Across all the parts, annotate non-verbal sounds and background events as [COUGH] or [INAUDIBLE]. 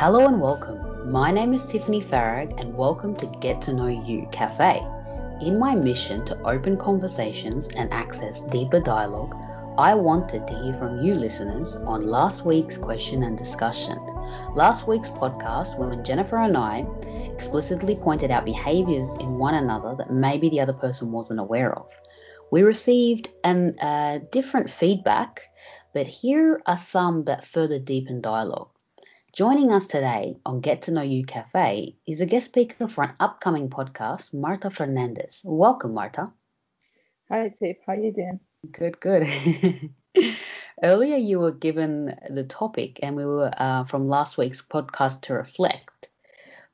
Hello and welcome. My name is Tiffany Farag, and welcome to Get to Know You Cafe. In my mission to open conversations and access deeper dialogue, I wanted to hear from you listeners on last week's question and discussion. Last week's podcast, when Jennifer and I explicitly pointed out behaviors in one another that maybe the other person wasn't aware of. We received an uh, different feedback, but here are some that further deepen dialogue. Joining us today on Get to Know You Cafe is a guest speaker for an upcoming podcast, Marta Fernandez. Welcome, Marta. Hi, Tiff. How are you doing? Good, good. [LAUGHS] Earlier, you were given the topic, and we were uh, from last week's podcast to reflect.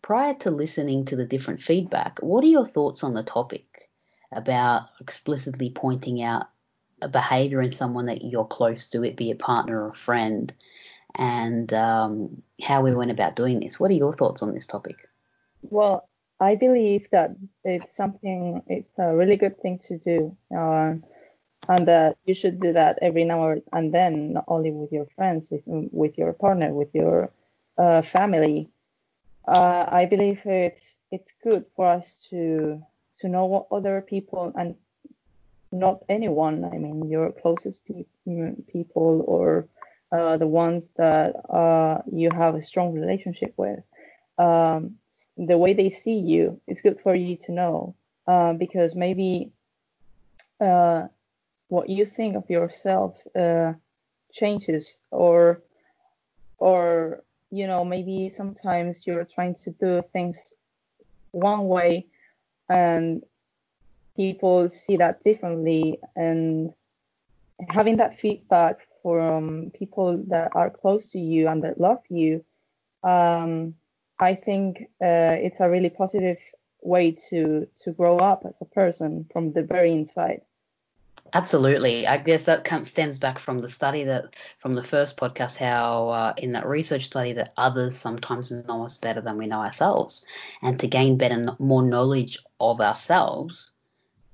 Prior to listening to the different feedback, what are your thoughts on the topic about explicitly pointing out a behavior in someone that you're close to, it be a partner or a friend? And um, how we went about doing this. What are your thoughts on this topic? Well, I believe that it's something, it's a really good thing to do. Uh, and that you should do that every now and then, not only with your friends, with your partner, with your uh, family. Uh, I believe it's it's good for us to to know other people and not anyone. I mean, your closest pe- people or uh, the ones that uh, you have a strong relationship with. Um, the way they see you, it's good for you to know uh, because maybe uh, what you think of yourself uh, changes, or or you know maybe sometimes you're trying to do things one way and people see that differently and having that feedback from people that are close to you and that love you, um, I think uh, it's a really positive way to to grow up as a person from the very inside. Absolutely. I guess that stems back from the study that, from the first podcast, how uh, in that research study that others sometimes know us better than we know ourselves. And to gain better, more knowledge of ourselves,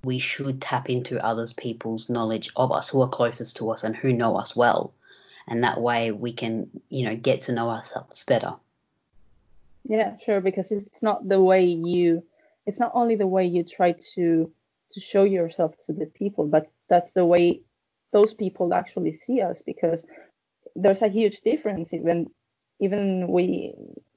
we should tap into others people's knowledge of us who are closest to us and who know us well. And that way we can you know get to know ourselves better. Yeah sure because it's not the way you it's not only the way you try to to show yourself to the people but that's the way those people actually see us because there's a huge difference even even we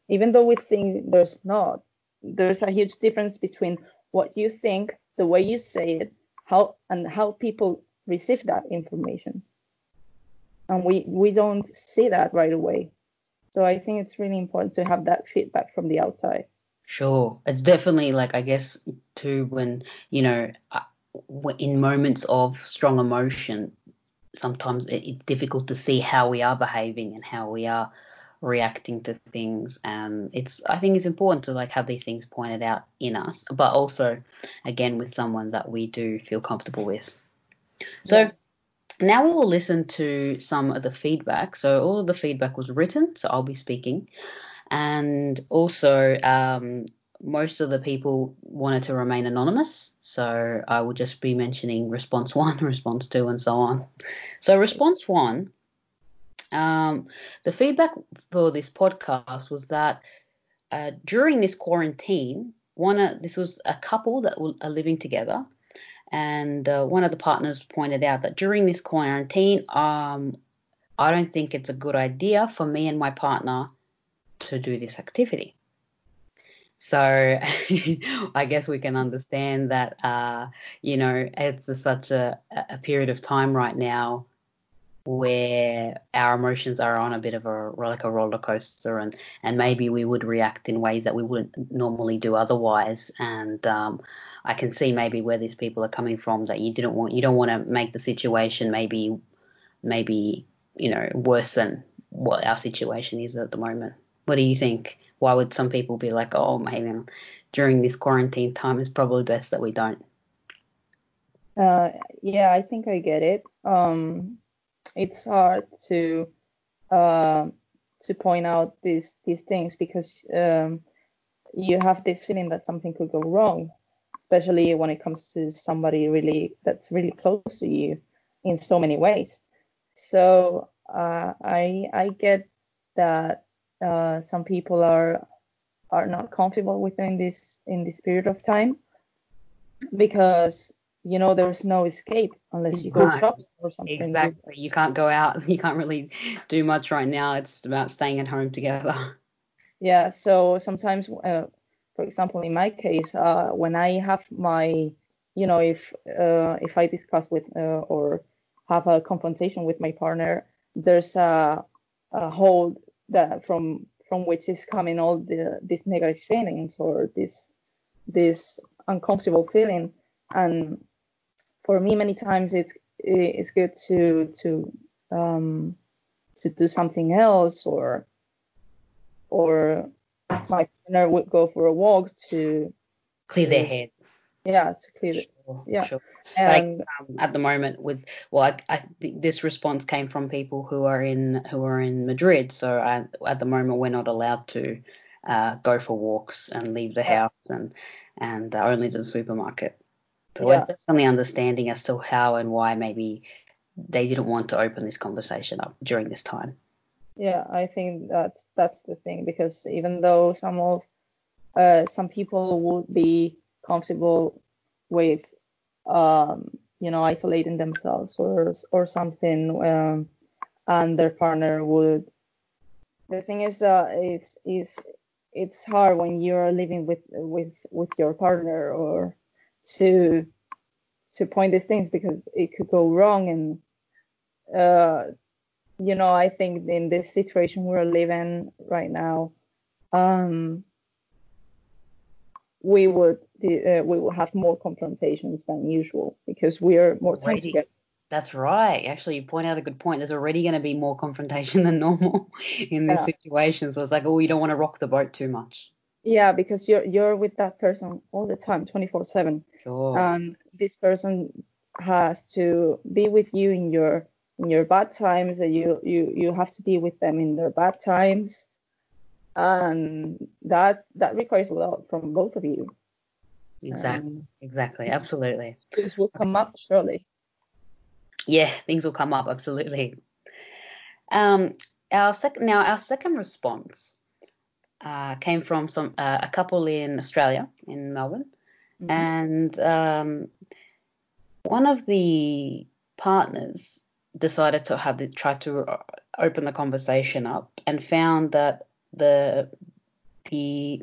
even though we think there's not there's a huge difference between what you think the way you say it, how and how people receive that information. And we we don't see that right away. So I think it's really important to have that feedback from the outside. Sure, it's definitely like I guess too when you know in moments of strong emotion, sometimes it's difficult to see how we are behaving and how we are reacting to things. And it's i think it's important to like have these things pointed out in us but also again with someone that we do feel comfortable with. So now we will listen to some of the feedback. So all of the feedback was written so i'll be speaking. And also um, most of the people wanted to remain anonymous. So i will just be mentioning response [LAUGHS] one response two and so on. So response one um, the feedback for this podcast was that uh, during this quarantine, one this was a couple that are living together, and uh, one of the partners pointed out that during this quarantine, um, I don't think it's a good idea for me and my partner to do this activity. So [LAUGHS] I guess we can understand that, uh, you know, it's a, such a, a period of time right now where our emotions are on a bit of a like a roller coaster and and maybe we would react in ways that we wouldn't normally do otherwise. And um, I can see maybe where these people are coming from that you didn't want you don't want to make the situation maybe maybe you know worse than what our situation is at the moment. What do you think? Why would some people be like oh maybe during this quarantine time it's probably best that we don't? Uh, yeah I think I get it. Um it's hard to uh, to point out these these things because um, you have this feeling that something could go wrong, especially when it comes to somebody really that's really close to you in so many ways. So uh, I I get that uh, some people are are not comfortable within this in this period of time because you know there's no escape unless you go shopping or something. Exactly. You can't go out. [LAUGHS] You can't really do much right now. It's about staying at home together. Yeah. So sometimes, uh, for example, in my case, uh, when I have my, you know, if uh, if I discuss with uh, or have a confrontation with my partner, there's a, a hold that from from which is coming all the these negative feelings or this this uncomfortable feeling and for me, many times it's it's good to to um, to do something else or or my partner would go for a walk to clear their head. Yeah, to clear it. Sure, yeah. Sure. And like, um, at the moment with well, I, I, think this response came from people who are in who are in Madrid. So I, at the moment we're not allowed to uh, go for walks and leave the house and and uh, only to the supermarket. So yeah. we're definitely understanding as to how and why maybe they didn't want to open this conversation up during this time. Yeah, I think that's that's the thing because even though some of uh, some people would be comfortable with um, you know isolating themselves or or something, um, and their partner would. The thing is, uh, it's it's it's hard when you're living with with with your partner or to to point these things because it could go wrong and uh, you know i think in this situation we're living right now um, we would uh, we will have more confrontations than usual because we're more time together that's right. Actually, you point out a good point. There's already going to be more confrontation [LAUGHS] than normal in this yeah. situation. So it's like, oh, you don't want to rock the boat too much. Yeah, because you're you're with that person all the time, 24/7. Sure. And this person has to be with you in your in your bad times, and you you you have to be with them in their bad times, and that that requires a lot from both of you. Exactly. Um, exactly. Absolutely. This will come up surely. Yeah, things will come up absolutely. Um, our second now our second response uh, came from some uh, a couple in Australia in Melbourne, mm-hmm. and um, one of the partners decided to have the, try to open the conversation up and found that the the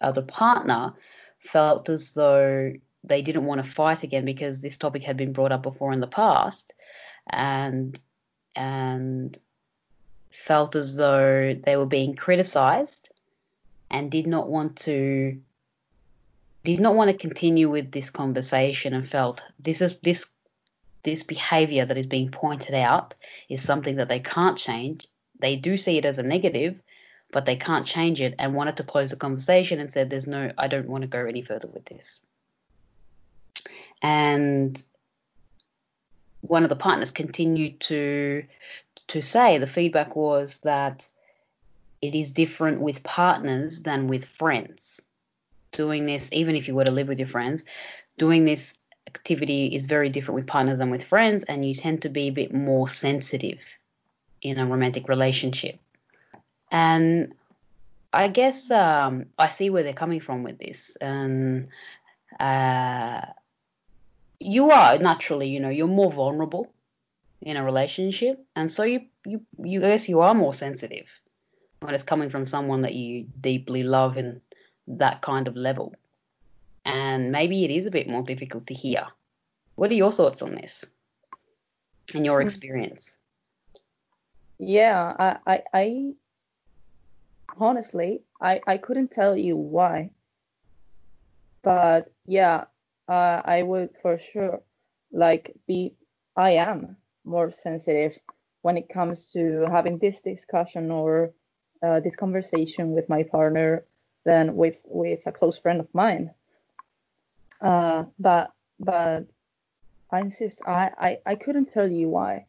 other partner felt as though they didn't want to fight again because this topic had been brought up before in the past and and felt as though they were being criticized and did not want to did not want to continue with this conversation and felt this is this this behavior that is being pointed out is something that they can't change. They do see it as a negative, but they can't change it and wanted to close the conversation and said there's no I don't want to go any further with this. And one of the partners continued to to say the feedback was that it is different with partners than with friends. Doing this, even if you were to live with your friends, doing this activity is very different with partners than with friends, and you tend to be a bit more sensitive in a romantic relationship. And I guess um, I see where they're coming from with this. And uh, you are naturally, you know, you're more vulnerable in a relationship, and so you, you, you, I guess you are more sensitive when it's coming from someone that you deeply love in that kind of level. And maybe it is a bit more difficult to hear. What are your thoughts on this and your hmm. experience? yeah, I, I, I honestly, I, I couldn't tell you why, but yeah, uh, I would for sure like be, I am more sensitive when it comes to having this discussion or uh, this conversation with my partner than with with a close friend of mine. Uh, but but I insist. I, I I couldn't tell you why.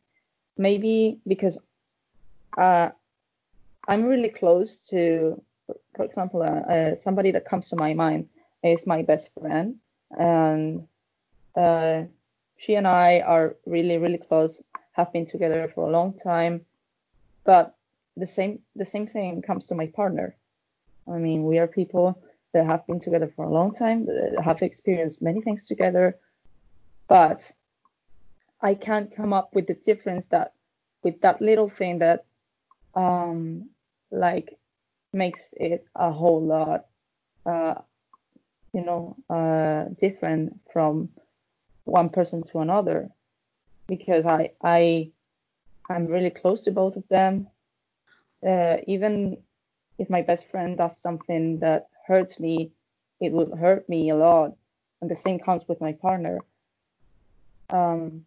Maybe because uh, I'm really close to, for example, uh, uh, somebody that comes to my mind is my best friend, and uh, she and I are really really close. Have been together for a long time, but the same the same thing comes to my partner. I mean, we are people that have been together for a long time, have experienced many things together, but I can't come up with the difference that with that little thing that um like makes it a whole lot uh you know uh different from one person to another because I I I'm really close to both of them uh, even if my best friend does something that hurts me, it would hurt me a lot. And the same comes with my partner. Um,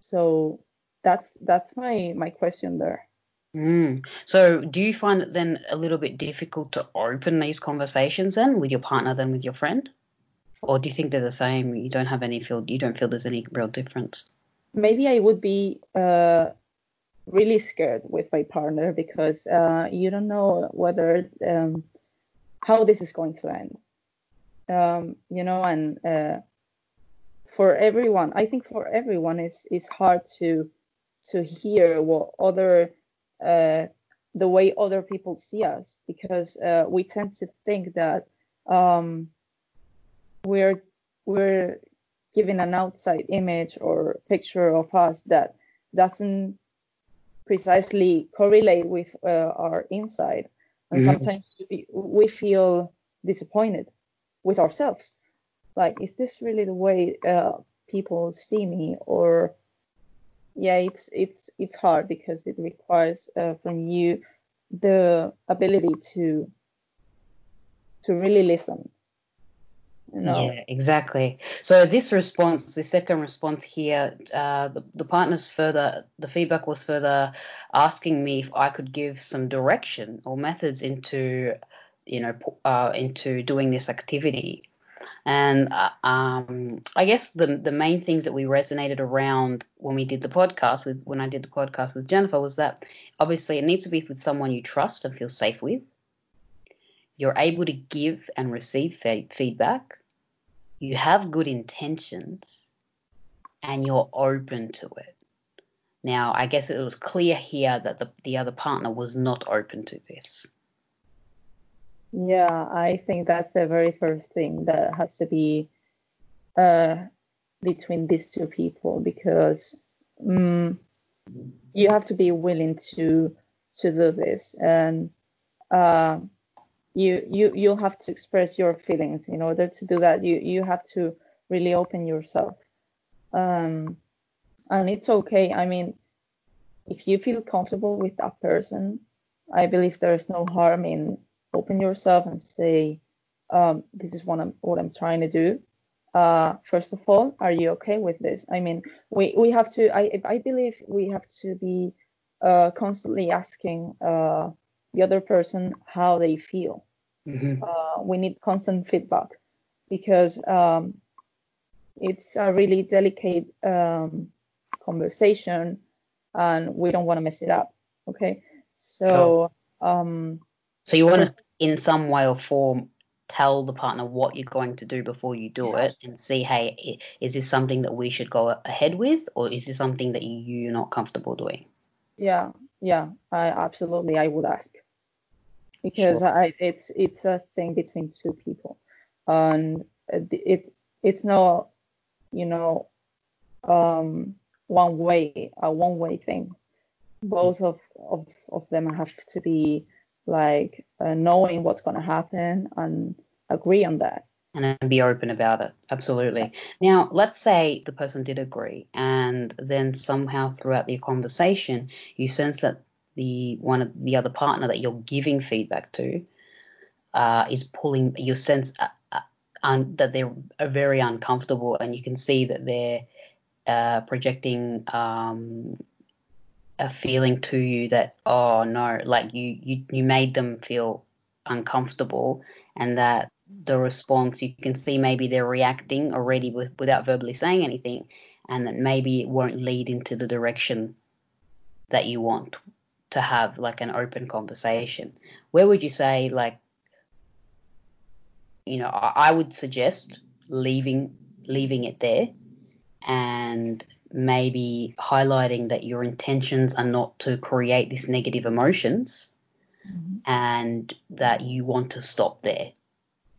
so that's that's my my question there. Mm. So, do you find it then a little bit difficult to open these conversations then with your partner than with your friend, or do you think they're the same? You don't have any feel you don't feel there's any real difference. Maybe I would be uh, really scared with my partner because uh, you don't know whether um, how this is going to end. Um, you know, and uh, for everyone, I think for everyone, it's it's hard to to hear what other uh, the way other people see us because uh, we tend to think that um, we're we're giving an outside image or picture of us that doesn't precisely correlate with uh, our inside. And mm-hmm. sometimes we feel disappointed with ourselves. Like, is this really the way uh, people see me? Or, yeah, it's it's it's hard because it requires uh, from you the ability to to really listen no. Yeah, exactly. So this response, the second response here, uh, the, the partners further, the feedback was further asking me if I could give some direction or methods into, you know, uh, into doing this activity. And uh, um, I guess the the main things that we resonated around when we did the podcast with when I did the podcast with Jennifer was that obviously it needs to be with someone you trust and feel safe with you're able to give and receive feedback, you have good intentions, and you're open to it. Now, I guess it was clear here that the, the other partner was not open to this. Yeah, I think that's the very first thing that has to be uh, between these two people because um, you have to be willing to to do this and uh, you you you'll have to express your feelings. In order to do that you you have to really open yourself. Um and it's okay. I mean if you feel comfortable with that person i believe there's no harm in open yourself and say um, this is what i'm what i'm trying to do. Uh, first of all are you okay with this? I mean we we have to i i believe we have to be uh, constantly asking uh, the other person how they feel. Mm-hmm. Uh, we need constant feedback because um, it's a really delicate um, conversation and we don't want to mess it up. Okay. So, um, so you want to, in some way or form, tell the partner what you're going to do before you do yeah. it and see, hey, is this something that we should go ahead with or is this something that you're not comfortable doing? Yeah, yeah, I absolutely I would ask because sure. I, it's it's a thing between two people, and it it's not you know um, one way a one way thing. Both of, of of them have to be like uh, knowing what's going to happen and agree on that. and be open about it. Absolutely. Now, let's say the person did agree, and then somehow throughout the conversation, you sense that the one of the other partner that you're giving feedback to uh, is pulling. your sense uh, uh, un, that they're very uncomfortable, and you can see that they're uh, projecting um, a feeling to you that oh no, like you you you made them feel uncomfortable, and that the response you can see maybe they're reacting already with, without verbally saying anything, and that maybe it won't lead into the direction that you want to have like an open conversation. Where would you say like you know I, I would suggest leaving leaving it there and maybe highlighting that your intentions are not to create these negative emotions mm-hmm. and that you want to stop there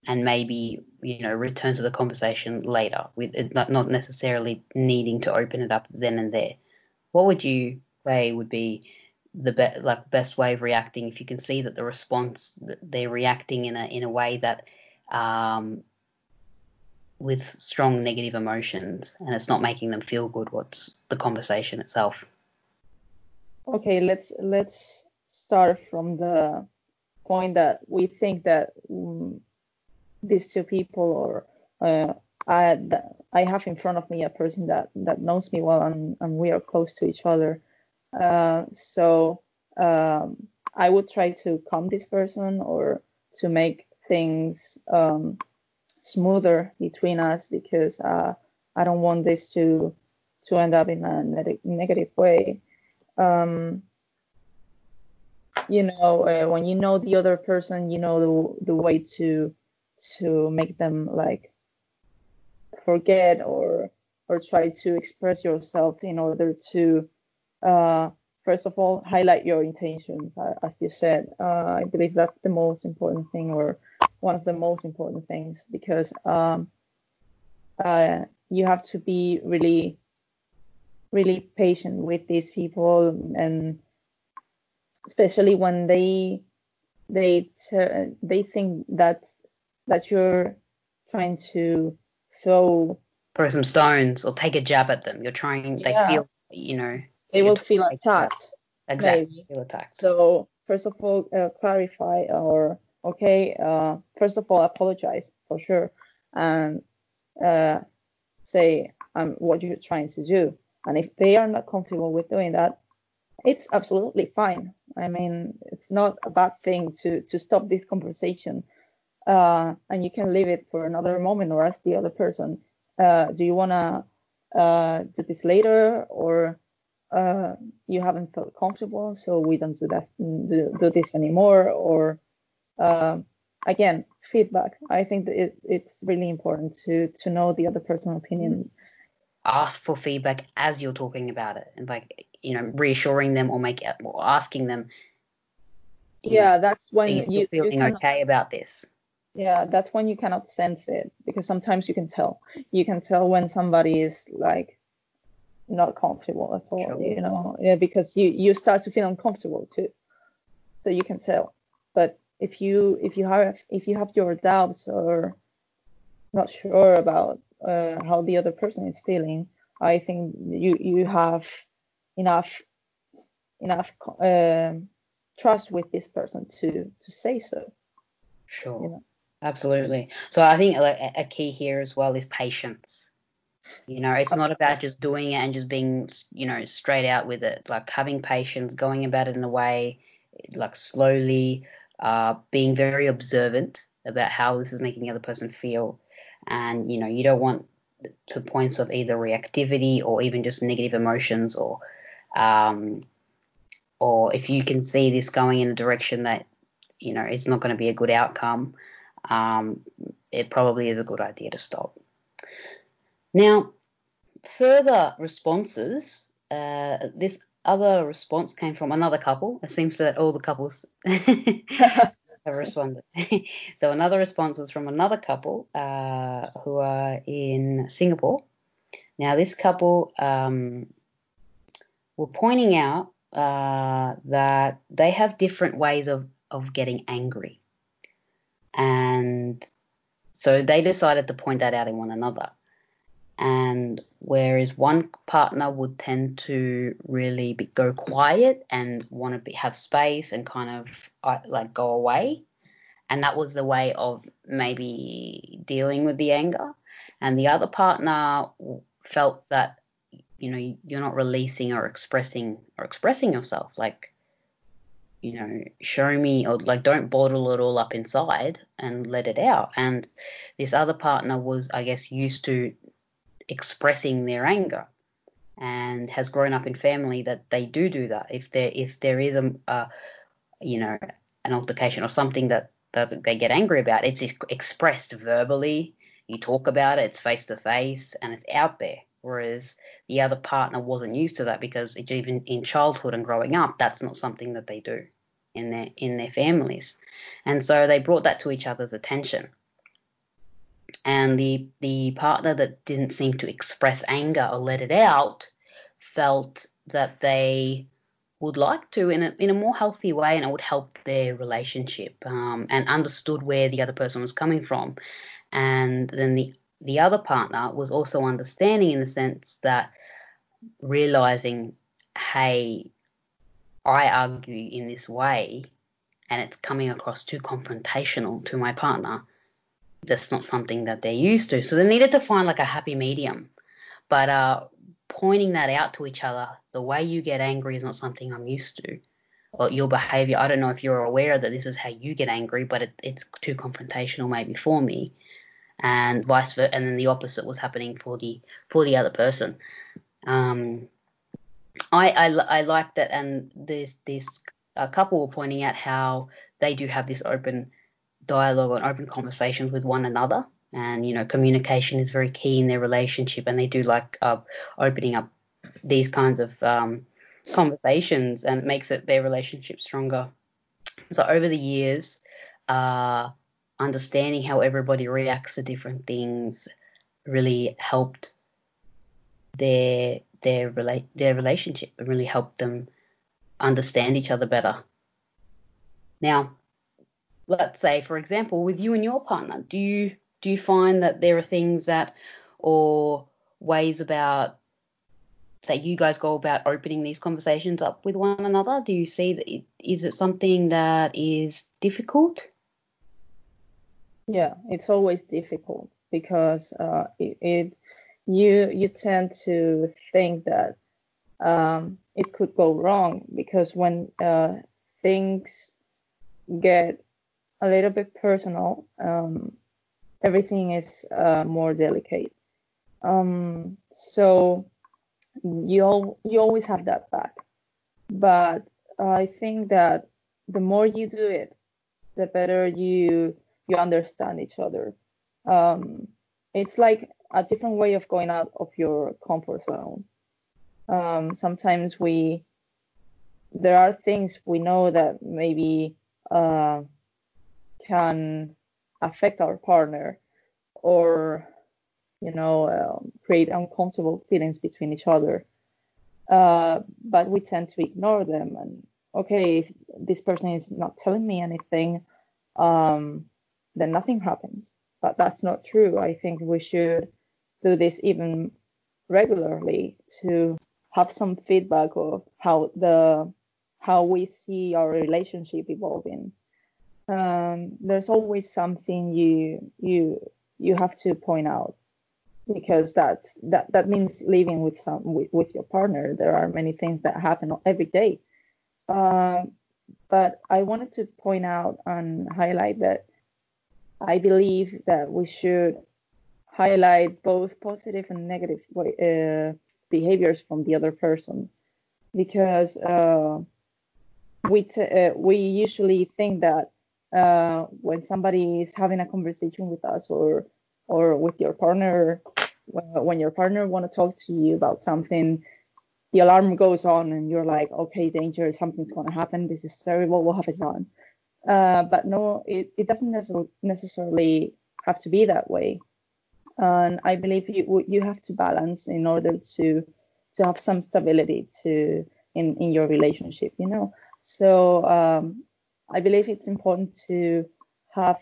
and maybe you know return to the conversation later with it not, not necessarily needing to open it up then and there what would you say would be the be- like best way of reacting if you can see that the response they're reacting in a in a way that um, with strong negative emotions and it's not making them feel good what's the conversation itself okay let's let's start from the point that we think that um, these two people or uh, I, I have in front of me a person that, that knows me well and, and we are close to each other. Uh, so um, I would try to calm this person or to make things um, smoother between us because uh, I don't want this to to end up in a ne- negative way. Um, you know, uh, when you know the other person, you know the the way to to make them like forget or or try to express yourself in order to uh, first of all highlight your intentions uh, as you said uh, i believe that's the most important thing or one of the most important things because um, uh, you have to be really really patient with these people and especially when they they they think that that you're trying to throw throw some stones or take a jab at them you're trying yeah. they feel you know they will feel attacked exactly feel attacked so first of all uh, clarify or okay, uh, first of all, apologize for sure and uh, say um, what you're trying to do. And if they are not comfortable with doing that, it's absolutely fine. I mean, it's not a bad thing to to stop this conversation, uh, and you can leave it for another moment or ask the other person, uh, do you wanna uh, do this later or uh, you haven't felt comfortable, so we don't do that do, do this anymore or uh, again, feedback. I think that it, it's really important to to know the other person's opinion. Ask for feedback as you're talking about it, and like you know, reassuring them or make or asking them. Yeah, know, that's when you, you feeling you cannot, okay about this. Yeah, that's when you cannot sense it because sometimes you can tell. You can tell when somebody is like not comfortable at all. Sure. You know, yeah, because you you start to feel uncomfortable too, so you can tell. But if you if you have if you have your doubts or not sure about uh, how the other person is feeling, I think you you have enough enough uh, trust with this person to to say so. Sure. You know? Absolutely. So I think a, a key here as well is patience. You know, it's not about just doing it and just being, you know, straight out with it. Like having patience, going about it in a way, like slowly, uh, being very observant about how this is making the other person feel. And, you know, you don't want to points of either reactivity or even just negative emotions or, um, or if you can see this going in a direction that, you know, it's not going to be a good outcome, um, it probably is a good idea to stop. Now, further responses, uh, this other response came from another couple. It seems that all the couples [LAUGHS] have responded. [LAUGHS] so another response was from another couple uh, who are in Singapore. Now this couple um, were pointing out uh, that they have different ways of of getting angry, and so they decided to point that out in one another. And whereas one partner would tend to really be, go quiet and want to be, have space and kind of uh, like go away, and that was the way of maybe dealing with the anger. And the other partner felt that you know you're not releasing or expressing or expressing yourself. Like you know show me or like don't bottle it all up inside and let it out. And this other partner was i guess used to expressing their anger and has grown up in family that they do do that. If there if there is a, a you know an altercation or something that that they get angry about it's expressed verbally. You talk about it it's face to face and it's out there. Whereas the other partner wasn't used to that because even in childhood and growing up that's not something that they do in their in their families. And so they brought that to each other's attention and the the partner that didn't seem to express anger or let it out felt that they would like to in a in a more healthy way and it would help their relationship um, and understood where the other person was coming from. And then the the other partner was also understanding in the sense that realizing hey I argue in this way and it's coming across too confrontational to my partner that's not something that they're used to. So they needed to find like a happy medium. But uh, pointing that out to each other, the way you get angry is not something I'm used to. Or your behavior, I don't know if you're aware that this is how you get angry, but it, it's too confrontational maybe for me, and vice versa. And then the opposite was happening for the for the other person. Um, I, I I like that, and this this a couple were pointing out how they do have this open dialogue and open conversations with one another. And you know, communication is very key in their relationship, and they do like uh, opening up these kinds of um, conversations, and it makes it their relationship stronger. So over the years, uh, understanding how everybody reacts to different things really helped their their relate their relationship and really helped them understand each other better. Now, let's say, for example, with you and your partner, do you do you find that there are things that or ways about that you guys go about opening these conversations up with one another? Do you see that it, is it something that is difficult? Yeah, it's always difficult because uh, it, it you you tend to think that um, it could go wrong because when uh, things get a little bit personal. Um, everything is uh, more delicate. Um, so you you always have that back. But I think that the more you do it, the better you you understand each other. Um, it's like a different way of going out of your comfort zone. Um, sometimes we there are things we know that maybe uh, can affect our partner or you know um, create uncomfortable feelings between each other. Uh, but we tend to ignore them and okay if this person is not telling me anything um, then nothing happens. But that's not true. I think we should do this even regularly to have some feedback of how the how we see our relationship evolving um, there's always something you you you have to point out because that's that that means living with some with, with your partner. There are many things that happen every day. Um, but i wanted to point out and highlight that i believe that we should highlight both positive and negative uh, behaviors from the other person because uh, we t- uh, we usually think that uh, when somebody is having a conversation with us or or with your partner when your partner want to talk to you about something the alarm goes on and you're like okay danger something's going to happen. This is terrible. What have I done? Uh, but no it, it doesn't necessarily have to be that way. And I believe you you have to balance in order to to have some stability to in in your relationship you know? So um, I believe it's important to have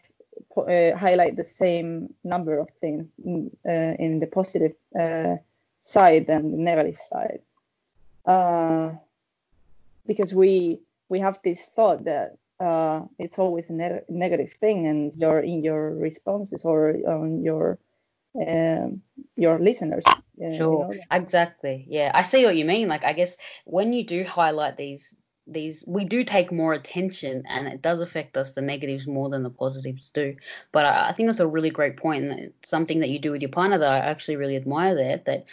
uh, highlight the same number of things in, uh, in the positive uh, side and the negative side. Uh, because we we have this thought that uh, it's always a ne- negative thing, and you're in your responses or on your um, your listeners. Uh, sure, you know? exactly. Yeah, I see what you mean. Like, I guess when you do highlight these these we do take more attention and it does affect us the negatives more than the positives do. But i, I think that's a really great point and it's something that you do with your partner that i actually really admire there that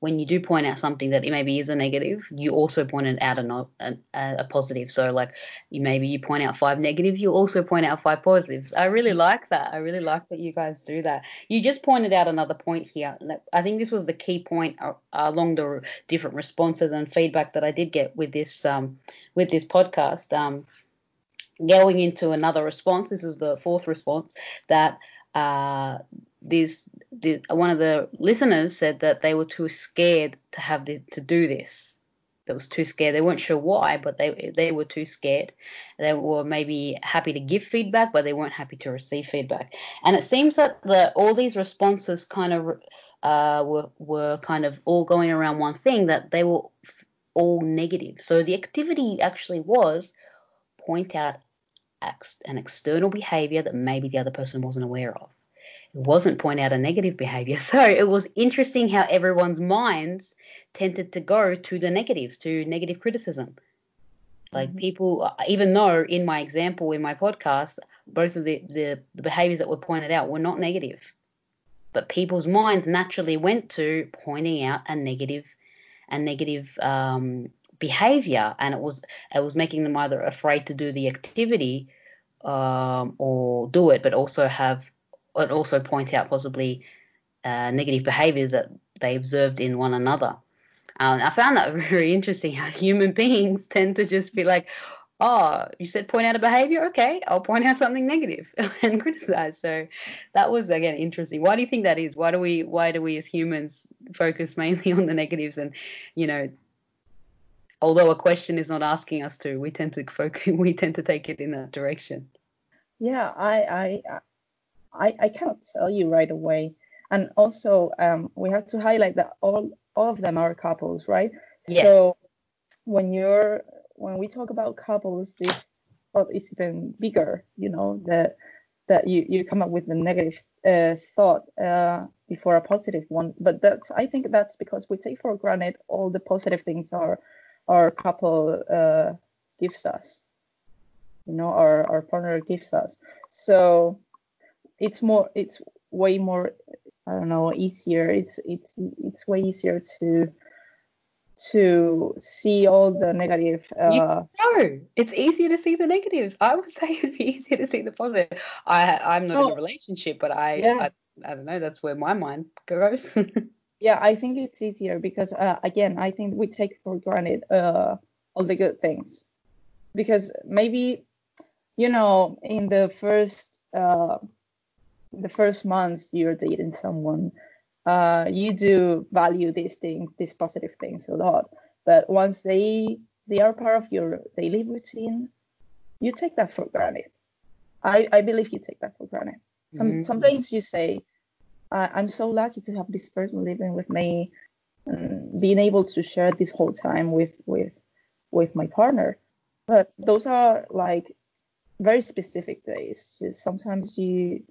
when you do point out something that maybe is a negative, you also pointed out a, a, a, positive. So like you maybe you point out five negatives, you also point out five positives. I really like that. I really like that you guys do that. You just pointed out another point here. I think this was the key point along the different responses and feedback that I did get with this um, with this podcast. Um, going into another response, this is the fourth response that uh, this one of the listeners said that they were too scared to have this, to do this. They was too scared. They weren't sure why, but they they were too scared. They were maybe happy to give feedback, but they weren't happy to receive feedback. And it seems that the all these responses kind of uh, were were kind of all going around one thing that they were all negative. So the activity actually was point out an external behavior that maybe the other person wasn't aware of. It wasn't point out a negative behavior. [LAUGHS] So it was interesting how everyone's minds tended to go to the negatives, to negative criticism. Like mm-hmm. people, even though in my example, in my podcast, both of the, the, the behaviors that were pointed out were not negative, but people's minds naturally went to pointing out a negative, a negative um, behavior, and it was it was making them either afraid to do the activity um, or do it, but also have and also point out possibly uh, negative behaviors that they observed in one another. Um, I found that [LAUGHS] very interesting how human beings [LAUGHS] tend to just be like, oh, you said point out a behavior? Okay, I'll point out something negative [LAUGHS] and criticize. So that was again interesting. Why do you think that is? Why do we why do we as humans focus mainly on the negatives and you know although a question is not asking us to, we tend to focus we tend to take it in that direction. Yeah, I I I, I cannot tell you right away. And also, um, we have to highlight that all all of them are couples, right? Yeah. So when you're when we talk about couples, this thought is even bigger. You know that that you you come up with the negative uh, thought uh, before a positive one. But that's I think that's because we take for granted all the positive things our our couple uh, gives us. You know, our our partner gives us. So it's more it's way more I don't know easier. It's it's it's way easier to to see all the negative. Uh, no, it's easier to see the negatives. I would [LAUGHS] say it'd be easier to see the positive. I I'm not oh, in a relationship, but I, yeah. I I don't know. That's where my mind goes. [LAUGHS] yeah, I think it's easier because uh, again, I think we take for granted uh, all the good things because maybe you know in the first uh, the first months you're dating someone, uh, you do value these things, these positive things a lot. But once they they are part of your daily routine, you take that for granted. I, I believe you take that for granted. Some mm-hmm. sometimes you say, I'm so lucky to have this person living with me, and being able to share this whole time with with with my partner. But those are like very specific days. Sometimes you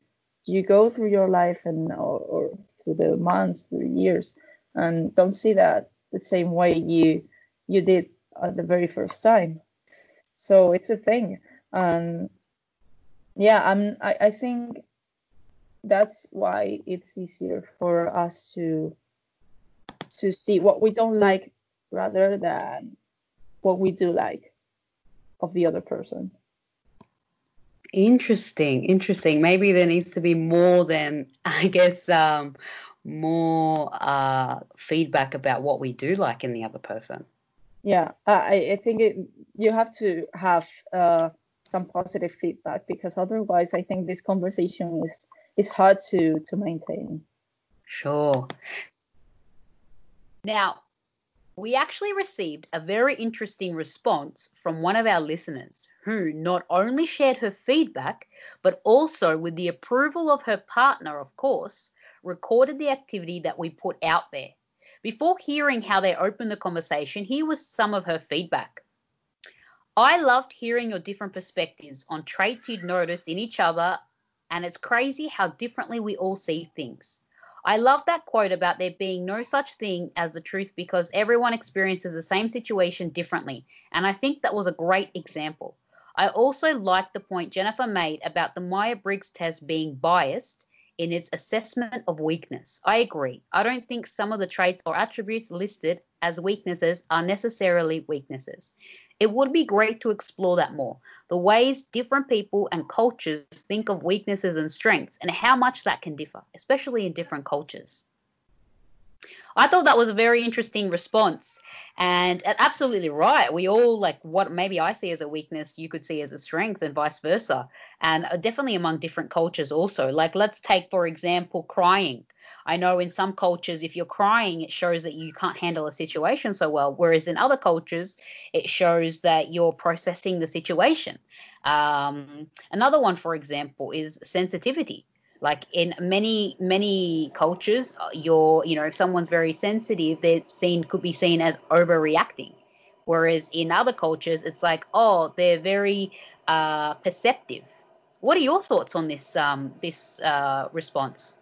you go through your life and or, or through the months, through the years, and don't see that the same way you you did at the very first time. So it's a thing. And yeah, I'm I, I think that's why it's easier for us to to see what we don't like rather than what we do like of the other person. Interesting, interesting. Maybe there needs to be more than, [LAUGHS] I guess, um, more uh, feedback about what we do like in the other person. Yeah, I, I think it, you have to have uh, some positive feedback because otherwise, I think this conversation is is hard to to maintain. Sure. Now, we actually received a very interesting response from one of our listeners who not only shared her feedback, but also, with the approval of her partner, of course, recorded the activity that we put out there. Before hearing how they opened the conversation, here was some of her feedback. I loved hearing your different perspectives on traits you'd noticed in each other, and it's crazy how differently we all see things. I love that quote about there being no such thing as the truth because everyone experiences the same situation differently, and I think that was a great example. I also like the point Jennifer made about the Myers Briggs test being biased in its assessment of weakness. I agree. I don't think some of the traits or attributes listed as weaknesses are necessarily weaknesses. It would be great to explore that more. The ways different people and cultures think of weaknesses and strengths and how much that can differ, especially in different cultures. I thought that was a very interesting response and absolutely right. We all like what maybe I see as a weakness, you could see as a strength, and vice versa. And uh, definitely among different cultures also. Like let's take for example crying. I know in some cultures, if you're crying, it shows that you can't handle a situation so well. Whereas in other cultures, it shows that you're processing the situation. Um, another one, for example, is sensitivity like in many many cultures uh, you're you know if someone's very sensitive they're seen could be seen as overreacting. Whereas in other cultures it's like oh they're very uh, perceptive. What are your thoughts on this um, this uh, response?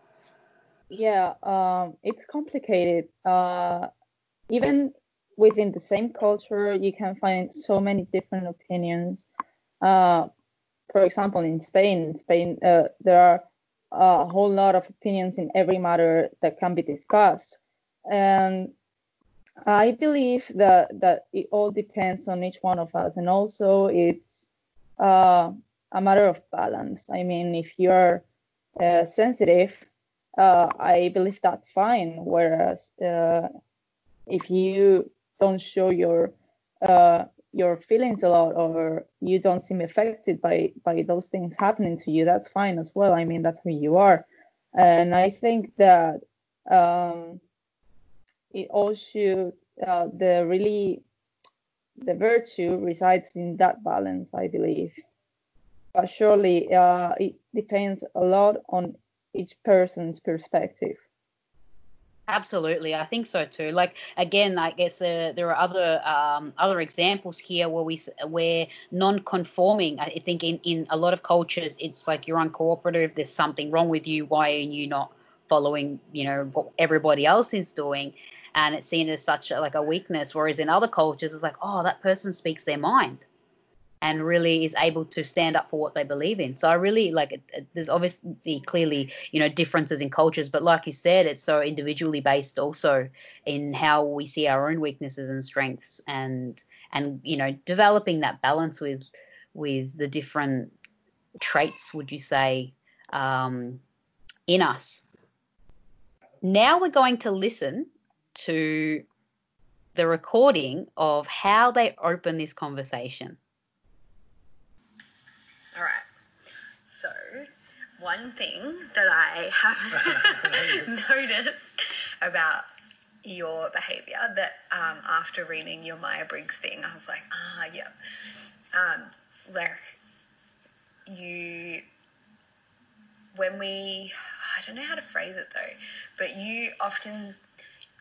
Yeah um, it's complicated. Uh, even within the same culture you can find so many different opinions. Uh, for example in spain spain uh, there are a whole lot of opinions in every matter that can be discussed. And I believe that that it all depends on each one of us, and also it's uh, a matter of balance. I mean, if you're uh, sensitive, uh, I believe that's fine. Whereas uh, if you don't show your uh, your feelings a lot or you don't seem affected by by those things happening to you that's fine as well. I mean that's who you are. And i think that um, it also uh, the really the virtue resides in that balance i believe. But surely uh, it depends a lot on each person's perspective Absolutely, I think so too. Like again, I guess uh, there are other um, other examples here where we where non-conforming. I think in in a lot of cultures, it's like you're uncooperative. There's something wrong with you. Why are you not following? You know what everybody else is doing, and it's seen as such a, like a weakness. Whereas in other cultures, it's like, oh, that person speaks their mind and really is able to stand up for what they believe in. So I really like it, it, there's obviously clearly you know differences in cultures, but like you said, it's so individually based also in how we see our own weaknesses and strengths, and and you know developing that balance with with the different traits, would you say, um, in us. Now we're going to listen to the recording of how they open this conversation. All right. So, one thing that I have [LAUGHS] noticed about your behavior that um, after reading your Myers Briggs thing, I was like, ah, yeah. Um, like, you, when we, I don't know how to phrase it though, but you often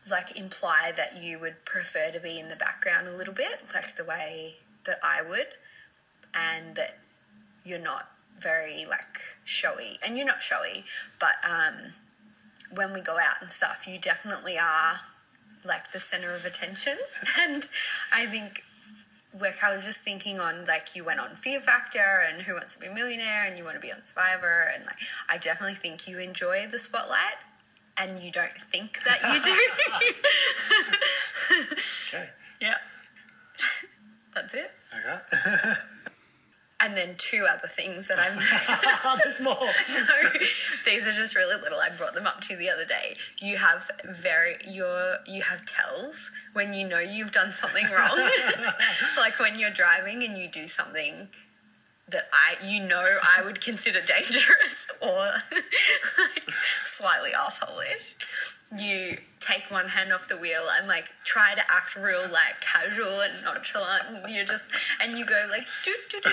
like imply that you would prefer to be in the background a little bit, like the way that I would, and that you're not very like showy, and you're not showy, but um, when we go out and stuff, you definitely are like the center of attention. [LAUGHS] and I think, like, I was just thinking on like you went on Fear Factor and Who Wants to Be a Millionaire, and you want to be on Survivor, and like I definitely think you enjoy the spotlight. And you don't think that you do. [LAUGHS] [LAUGHS] okay. Yeah. That's it. Okay. And then two other things that I'm. [LAUGHS] There's more. [LAUGHS] no, these are just really little. I brought them up to you the other day. You have very your you have tells when you know you've done something wrong, [LAUGHS] like when you're driving and you do something that I you know I would consider dangerous or like slightly assholeish. You take take one hand off the wheel and like try to act real like casual and nonchalant and you're just and you go like do do do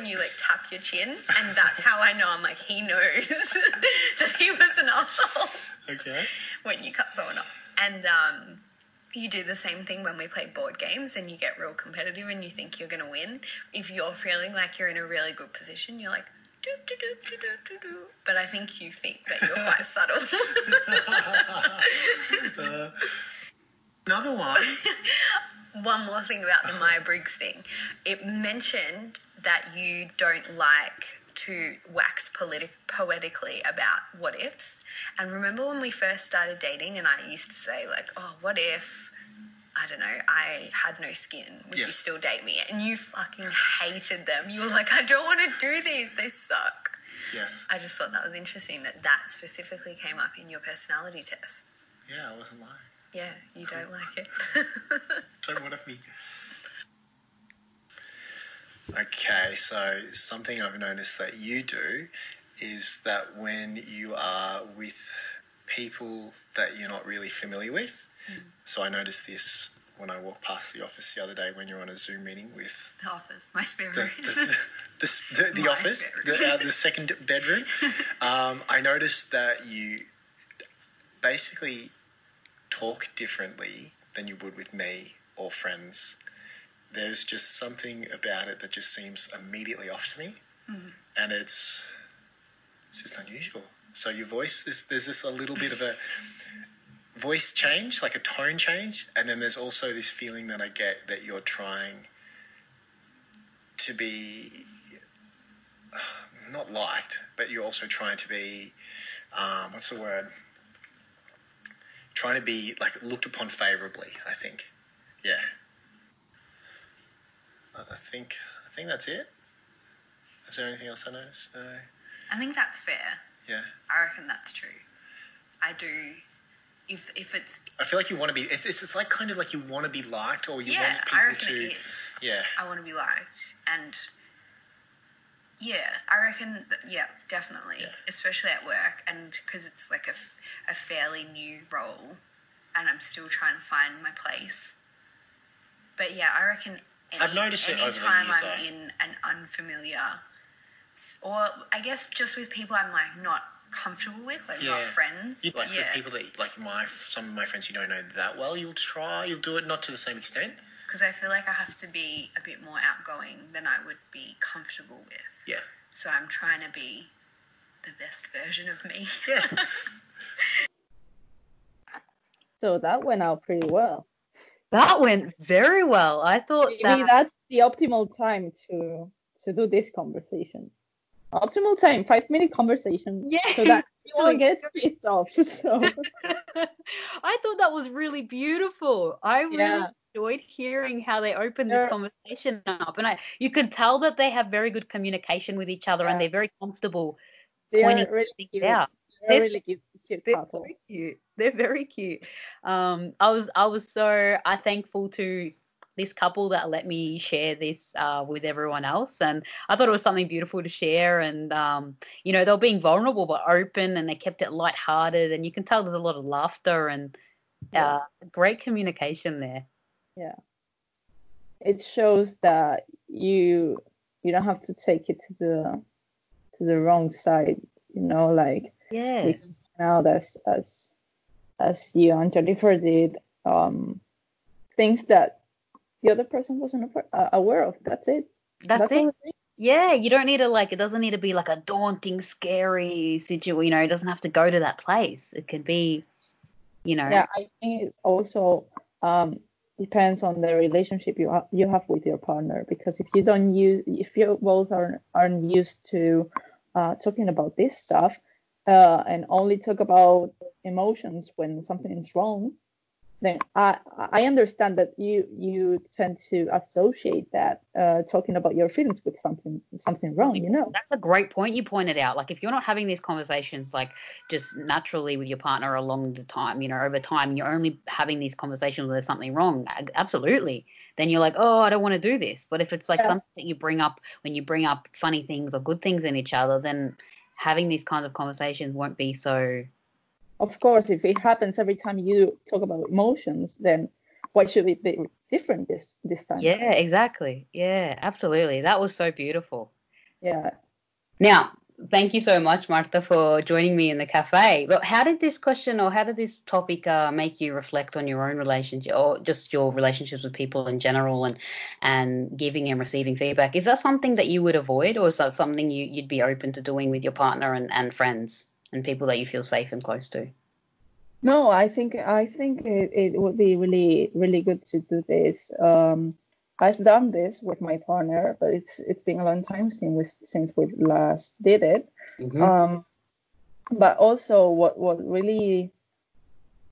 do you like tap your chin and that's how I know I'm like he knows that he was an asshole Okay. when you cut someone off. And um, you do the same thing when we play board games and you get real competitive and you think you're going to win. If you're feeling like you're in a really good position, you're like, do, do, do, do, do, do, do. But I think you think that you're quite [LAUGHS] subtle. Uh, another one. [LAUGHS] One more thing about the Myers Briggs thing. It mentioned that you don't like to wax politi- poetically about what ifs. And remember when we first started dating and I used to say, like, oh, what if, I don't know, I had no skin? Would you still date me? And you fucking hated them. You were like, I don't want to do these. They suck. Yes. I just thought that was interesting that that specifically came up in your personality test. Yeah, I wasn't lying. Yeah, you don't like it. [LAUGHS] Don't want me. Okay, so something I've noticed that you do is that when you are with people that you're not really familiar with, so I noticed this when I walked past the office the other day when you're on a Zoom meeting with the office, my spirit. the, the, the, the, the [LAUGHS] office, the, uh, the second bedroom, [LAUGHS] um, I noticed that you basically talk differently than you would with me or friends. There's just something about it that just seems immediately off to me, and it's it's just unusual. So your voice is there's this a little bit of a voice change, like a tone change, and then there's also this feeling that I get that you're trying to be uh, not liked, but you're also trying to be um, what's the word? Trying to be like looked upon favorably. I think, yeah. I I think I think that's it. Is there anything else I noticed? No. I think that's fair. Yeah. I reckon that's true. I do. If if it's I feel like you want to be. It's, it's it's like kind of like you want to be liked, or you yeah, want I people reckon to. it is. Yeah. I want to be liked, and yeah, I reckon that, yeah, definitely, Yeah. especially at work, and because it's like a, a fairly new role, and I'm still trying to find my place. But yeah, I reckon. Any, I've noticed it any over the time years, I'm though. in an unfamiliar, or I guess just with people I'm like not comfortable with, like not friends. You, like yeah. for people that like my some of my friends you don't know that well, you'll try, you'll do it not to the same extent. Because I feel like I have to be a bit more outgoing than I would be comfortable with. Yeah. So I'm trying to be the best version of me. Yeah. [LAUGHS] So that went out pretty well. That went very well. I thought Maybe that. that's the optimal time to to do this conversation. Optimal time, five minute conversation. Yeah, So that no one really gets pissed off. [LAUGHS] So [LAUGHS] I thought that was really beautiful. I really Yeah. Enjoyed hearing how they opened this conversation up, and I you could tell that they have very good communication with each other, and they're very comfortable they pointing really things out. They're They're really cute, cute They're couple. very cute. They're very cute. Um, I was I was so I thankful to this couple that let me share this uh, with everyone else, and I thought it was something beautiful to share. And um, you know, they were being vulnerable but open, and they kept it lighthearted, and you can tell there's a lot of laughter and Yeah. uh, great communication there. It shows that you you don't have to take it to the to the wrong side. You know, like Yeah. Now out as as you and Jennifer did um things that the other person wasn't aware- uh, of. That's it. That's, all it. Yeah, you don't need to like it doesn't need to be like a daunting, scary situation. You know, it doesn't have to go to that place. It can be, you know, Yeah, I think also um, depends on the relationship you ha- you have with your partner because if you don't use if you both aren't aren't used to uh, talking about this stuff uh, and only talk about emotions when something is wrong, then I I understand that you you tend to associate that uh, talking about your feelings with something something wrong, you know. That's a great point you pointed out. Like if you're not having these conversations like just naturally with your partner along the time, you know, over time, you're only having these conversations when there's something wrong. Absolutely. Then you're like, oh, I don't want to do this. But if it's like Yeah. something that you bring up when you bring up funny things or good things in each other, then having these kinds of conversations won't be so of course, if it happens every time you talk about emotions, then why should it be different this this time? Yeah, exactly. Yeah, absolutely. That was so beautiful. Yeah. Now, thank you so much, Marta, for joining me in the cafe. But how did this question or how did this topic uh, make you reflect on your own relationship or just your relationships with people in general and and giving and receiving feedback? Is that something that you would avoid or is that something you, you'd be open to doing with your partner and, and friends and people that you feel safe and close to? No, I think I think it, it would be really really good to do this. Um, I've done this with my partner, but it's it's been a long time since we since we last did it. Mm-hmm. Um, but also, what what really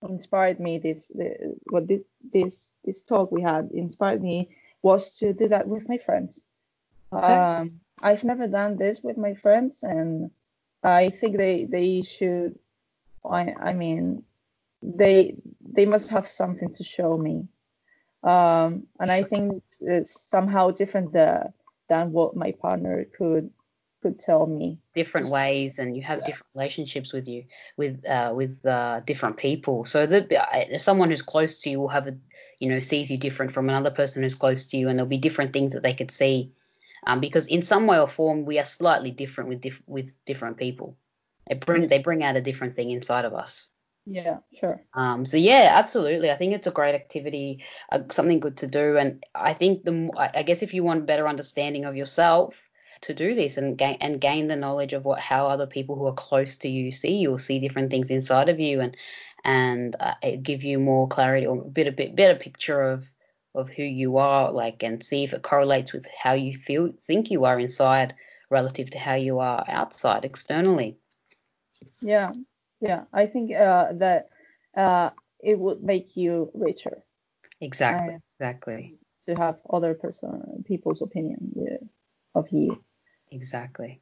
inspired me this the, what this this this talk we had inspired me was to do that with my friends. Okay. Um, I've never done this with my friends, and I think they they should. I I mean, they they must have something to show me um, and I think it's somehow different the, than what my partner could could tell me. Different ways, and you have yeah. different relationships with you with uh, with uh, different people. So that uh, someone who's close to you will have a you know sees you different from another person who's close to you, and there'll be different things that they could see. Um, because in some way or form we are slightly different with diff- with different people. They bring they bring out a different thing inside of us. Yeah, sure. Um, so yeah, absolutely. I think it's a great activity, uh, something good to do, and I think the I guess if you want better understanding of yourself, to do this and gain and gain the knowledge of what how other people who are close to you see you'll see different things inside of you and and uh, it give you more clarity or a bit a bit better picture of of who you are like and see if it correlates with how you feel think you are inside relative to how you are outside externally. Yeah yeah. I think uh, that uh, it would make you richer. Exactly uh, exactly. To have other person people's opinion yeah, of you. Exactly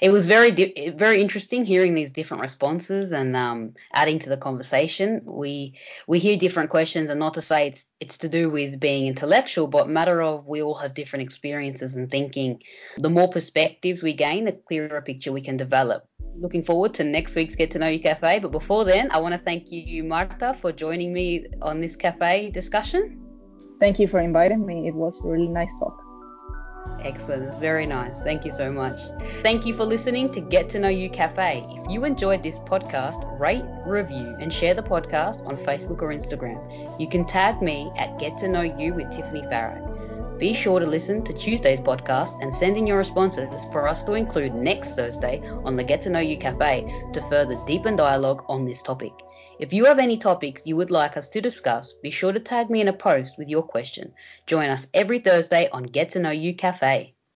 it was very very interesting hearing these different responses and um, adding to the conversation. We we hear different questions, and not to say it's it's to do with being intellectual, but matter of we all have different experiences and thinking. The more perspectives we gain, the clearer picture we can develop. Looking forward to next week's Get to Know You Cafe. But before then, I want to thank you, Marta, for joining me on this cafe discussion. Thank you for inviting me. It was a really nice talk. Excellent. Very nice. Thank you so much. Thank you for listening to Get to Know You Cafe. If you enjoyed this podcast, rate, review, and share the podcast on Facebook or Instagram. You can tag me at Get to Know You with Tiffany Farrow. Be sure to listen to Tuesday's podcast and send in your responses for us to include next Thursday on the Get to Know You Cafe to further deepen dialogue on this topic. If you have any topics you would like us to discuss, be sure to tag me in a post with your question. Join us every Thursday on Get to Know You Cafe.